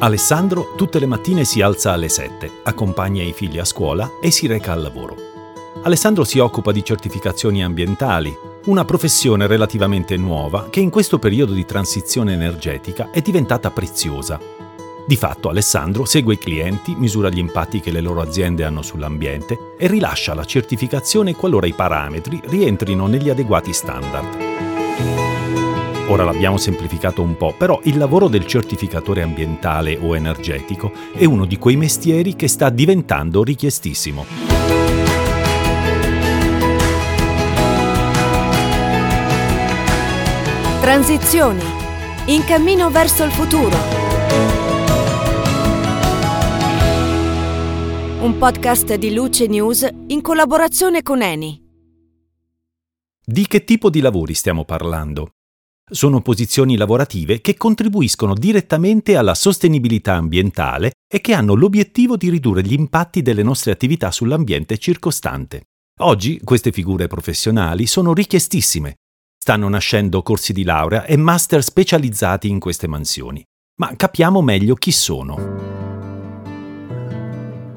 Alessandro tutte le mattine si alza alle 7, accompagna i figli a scuola e si reca al lavoro. Alessandro si occupa di certificazioni ambientali, una professione relativamente nuova che in questo periodo di transizione energetica è diventata preziosa. Di fatto Alessandro segue i clienti, misura gli impatti che le loro aziende hanno sull'ambiente e rilascia la certificazione qualora i parametri rientrino negli adeguati standard. Ora l'abbiamo semplificato un po', però il lavoro del certificatore ambientale o energetico è uno di quei mestieri che sta diventando richiestissimo. Transizioni. In cammino verso il futuro. Un podcast di Luce News in collaborazione con Eni. Di che tipo di lavori stiamo parlando? Sono posizioni lavorative che contribuiscono direttamente alla sostenibilità ambientale e che hanno l'obiettivo di ridurre gli impatti delle nostre attività sull'ambiente circostante. Oggi queste figure professionali sono richiestissime. Stanno nascendo corsi di laurea e master specializzati in queste mansioni. Ma capiamo meglio chi sono.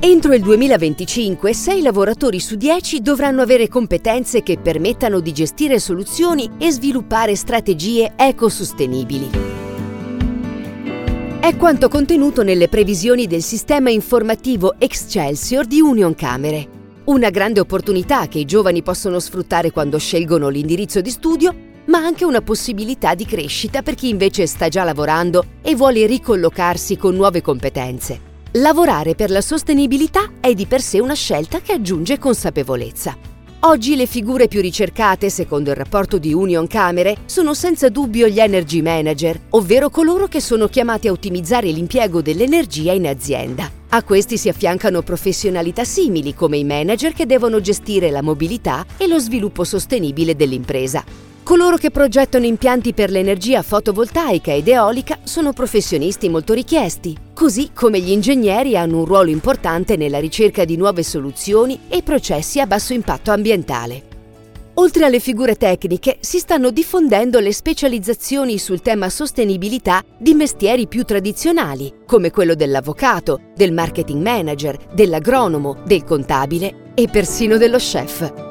Entro il 2025 6 lavoratori su 10 dovranno avere competenze che permettano di gestire soluzioni e sviluppare strategie ecosostenibili. È quanto contenuto nelle previsioni del sistema informativo Excelsior di Union Camere. Una grande opportunità che i giovani possono sfruttare quando scelgono l'indirizzo di studio, ma anche una possibilità di crescita per chi invece sta già lavorando e vuole ricollocarsi con nuove competenze. Lavorare per la sostenibilità è di per sé una scelta che aggiunge consapevolezza. Oggi le figure più ricercate, secondo il rapporto di Union Camere, sono senza dubbio gli energy manager, ovvero coloro che sono chiamati a ottimizzare l'impiego dell'energia in azienda. A questi si affiancano professionalità simili come i manager che devono gestire la mobilità e lo sviluppo sostenibile dell'impresa. Coloro che progettano impianti per l'energia fotovoltaica ed eolica sono professionisti molto richiesti, così come gli ingegneri hanno un ruolo importante nella ricerca di nuove soluzioni e processi a basso impatto ambientale. Oltre alle figure tecniche, si stanno diffondendo le specializzazioni sul tema sostenibilità di mestieri più tradizionali, come quello dell'avvocato, del marketing manager, dell'agronomo, del contabile e persino dello chef.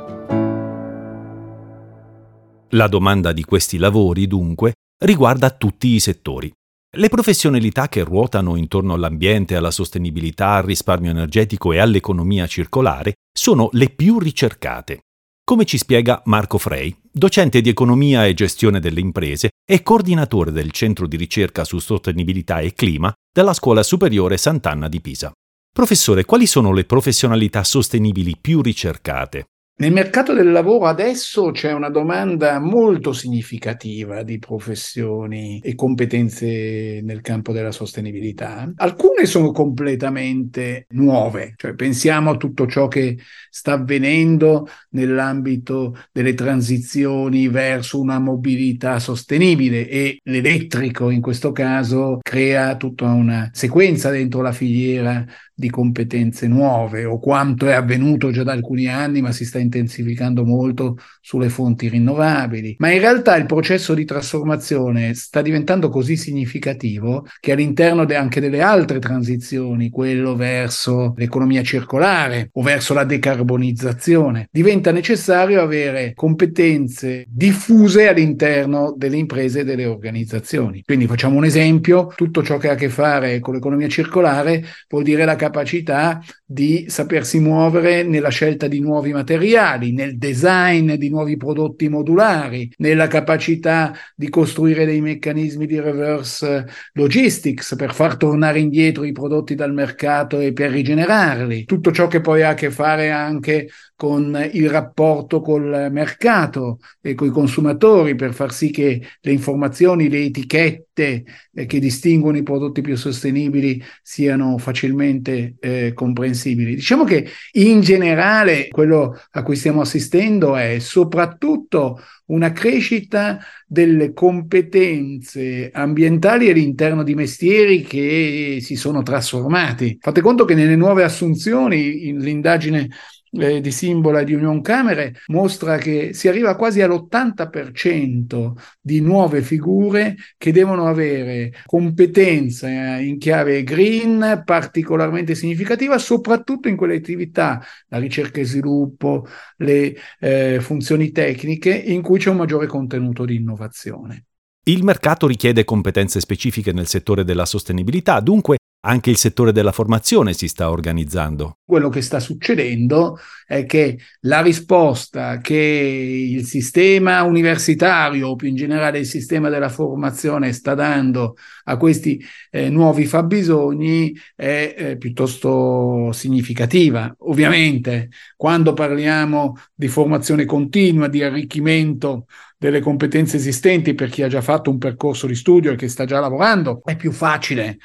La domanda di questi lavori, dunque, riguarda tutti i settori. Le professionalità che ruotano intorno all'ambiente, alla sostenibilità, al risparmio energetico e all'economia circolare sono le più ricercate. Come ci spiega Marco Frey, docente di economia e gestione delle imprese e coordinatore del Centro di ricerca su sostenibilità e clima della Scuola Superiore Sant'Anna di Pisa. Professore, quali sono le professionalità sostenibili più ricercate? Nel mercato del lavoro adesso c'è una domanda molto significativa di professioni e competenze nel campo della sostenibilità. Alcune sono completamente nuove, cioè pensiamo a tutto ciò che sta avvenendo nell'ambito delle transizioni verso una mobilità sostenibile e l'elettrico in questo caso crea tutta una sequenza dentro la filiera di competenze nuove o quanto è avvenuto già da alcuni anni ma si sta intensificando molto sulle fonti rinnovabili. Ma in realtà il processo di trasformazione sta diventando così significativo che all'interno de- anche delle altre transizioni, quello verso l'economia circolare o verso la decarbonizzazione, diventa necessario avere competenze diffuse all'interno delle imprese e delle organizzazioni. Quindi facciamo un esempio, tutto ciò che ha a che fare con l'economia circolare vuol dire la capacità capacità di sapersi muovere nella scelta di nuovi materiali, nel design di nuovi prodotti modulari, nella capacità di costruire dei meccanismi di reverse logistics per far tornare indietro i prodotti dal mercato e per rigenerarli. Tutto ciò che poi ha a che fare anche con il rapporto col mercato e con i consumatori per far sì che le informazioni, le etichette eh, che distinguono i prodotti più sostenibili siano facilmente eh, comprensibili. Diciamo che in generale quello a cui stiamo assistendo è soprattutto una crescita delle competenze ambientali all'interno di mestieri che si sono trasformati. Fate conto che nelle nuove assunzioni, l'indagine eh, di Simbola di Union Camere mostra che si arriva quasi all'80% di nuove figure che devono avere competenza in chiave green particolarmente significativa, soprattutto in quelle attività, la ricerca e sviluppo, le eh, funzioni tecniche, in cui c'è un maggiore contenuto di innovazione. Il mercato richiede competenze specifiche nel settore della sostenibilità, dunque anche il settore della formazione si sta organizzando. Quello che sta succedendo è che la risposta che il sistema universitario o più in generale il sistema della formazione sta dando a questi eh, nuovi fabbisogni è eh, piuttosto significativa. Ovviamente quando parliamo di formazione continua, di arricchimento delle competenze esistenti per chi ha già fatto un percorso di studio e che sta già lavorando, è più facile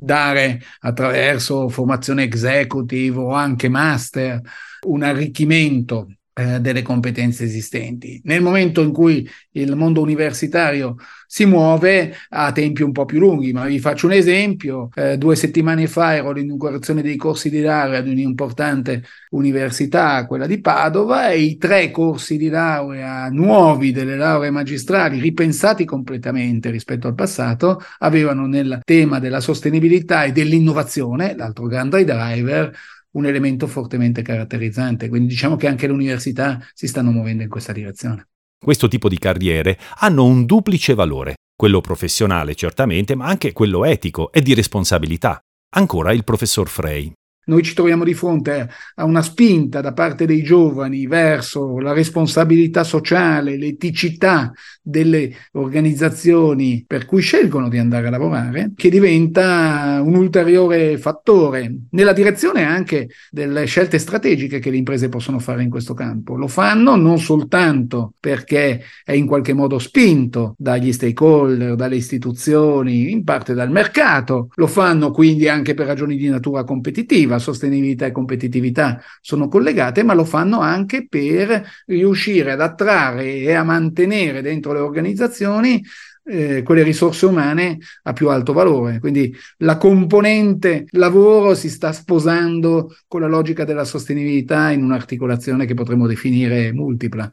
dare attraverso formazione executive o anche master un arricchimento eh, delle competenze esistenti. Nel momento in cui il mondo universitario si muove a tempi un po' più lunghi, ma vi faccio un esempio. Eh, due settimane fa ero all'inaugurazione dei corsi di laurea di un'importante università, quella di Padova, e i tre corsi di laurea nuovi delle lauree magistrali, ripensati completamente rispetto al passato, avevano nel tema della sostenibilità e dell'innovazione, l'altro grande driver, un elemento fortemente caratterizzante. Quindi diciamo che anche le università si stanno muovendo in questa direzione. Questo tipo di carriere hanno un duplice valore, quello professionale certamente, ma anche quello etico e di responsabilità. Ancora il professor Frey. Noi ci troviamo di fronte a una spinta da parte dei giovani verso la responsabilità sociale, l'eticità delle organizzazioni per cui scelgono di andare a lavorare, che diventa un ulteriore fattore nella direzione anche delle scelte strategiche che le imprese possono fare in questo campo. Lo fanno non soltanto perché è in qualche modo spinto dagli stakeholder, dalle istituzioni, in parte dal mercato, lo fanno quindi anche per ragioni di natura competitiva sostenibilità e competitività sono collegate, ma lo fanno anche per riuscire ad attrarre e a mantenere dentro le organizzazioni eh, quelle risorse umane a più alto valore. Quindi la componente lavoro si sta sposando con la logica della sostenibilità in un'articolazione che potremmo definire multipla.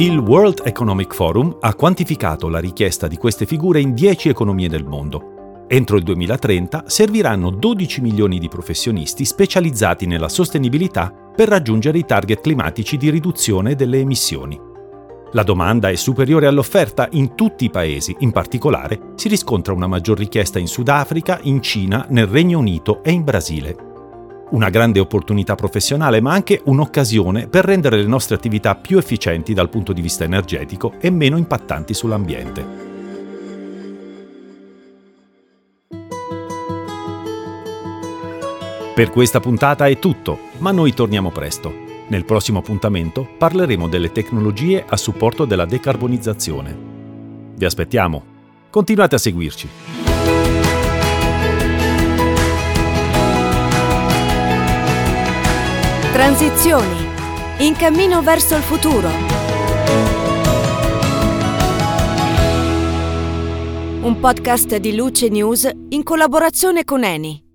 Il World Economic Forum ha quantificato la richiesta di queste figure in 10 economie del mondo. Entro il 2030 serviranno 12 milioni di professionisti specializzati nella sostenibilità per raggiungere i target climatici di riduzione delle emissioni. La domanda è superiore all'offerta in tutti i paesi, in particolare si riscontra una maggior richiesta in Sudafrica, in Cina, nel Regno Unito e in Brasile una grande opportunità professionale, ma anche un'occasione per rendere le nostre attività più efficienti dal punto di vista energetico e meno impattanti sull'ambiente. Per questa puntata è tutto, ma noi torniamo presto. Nel prossimo appuntamento parleremo delle tecnologie a supporto della decarbonizzazione. Vi aspettiamo. Continuate a seguirci. Transizioni. In cammino verso il futuro. Un podcast di Luce News in collaborazione con Eni.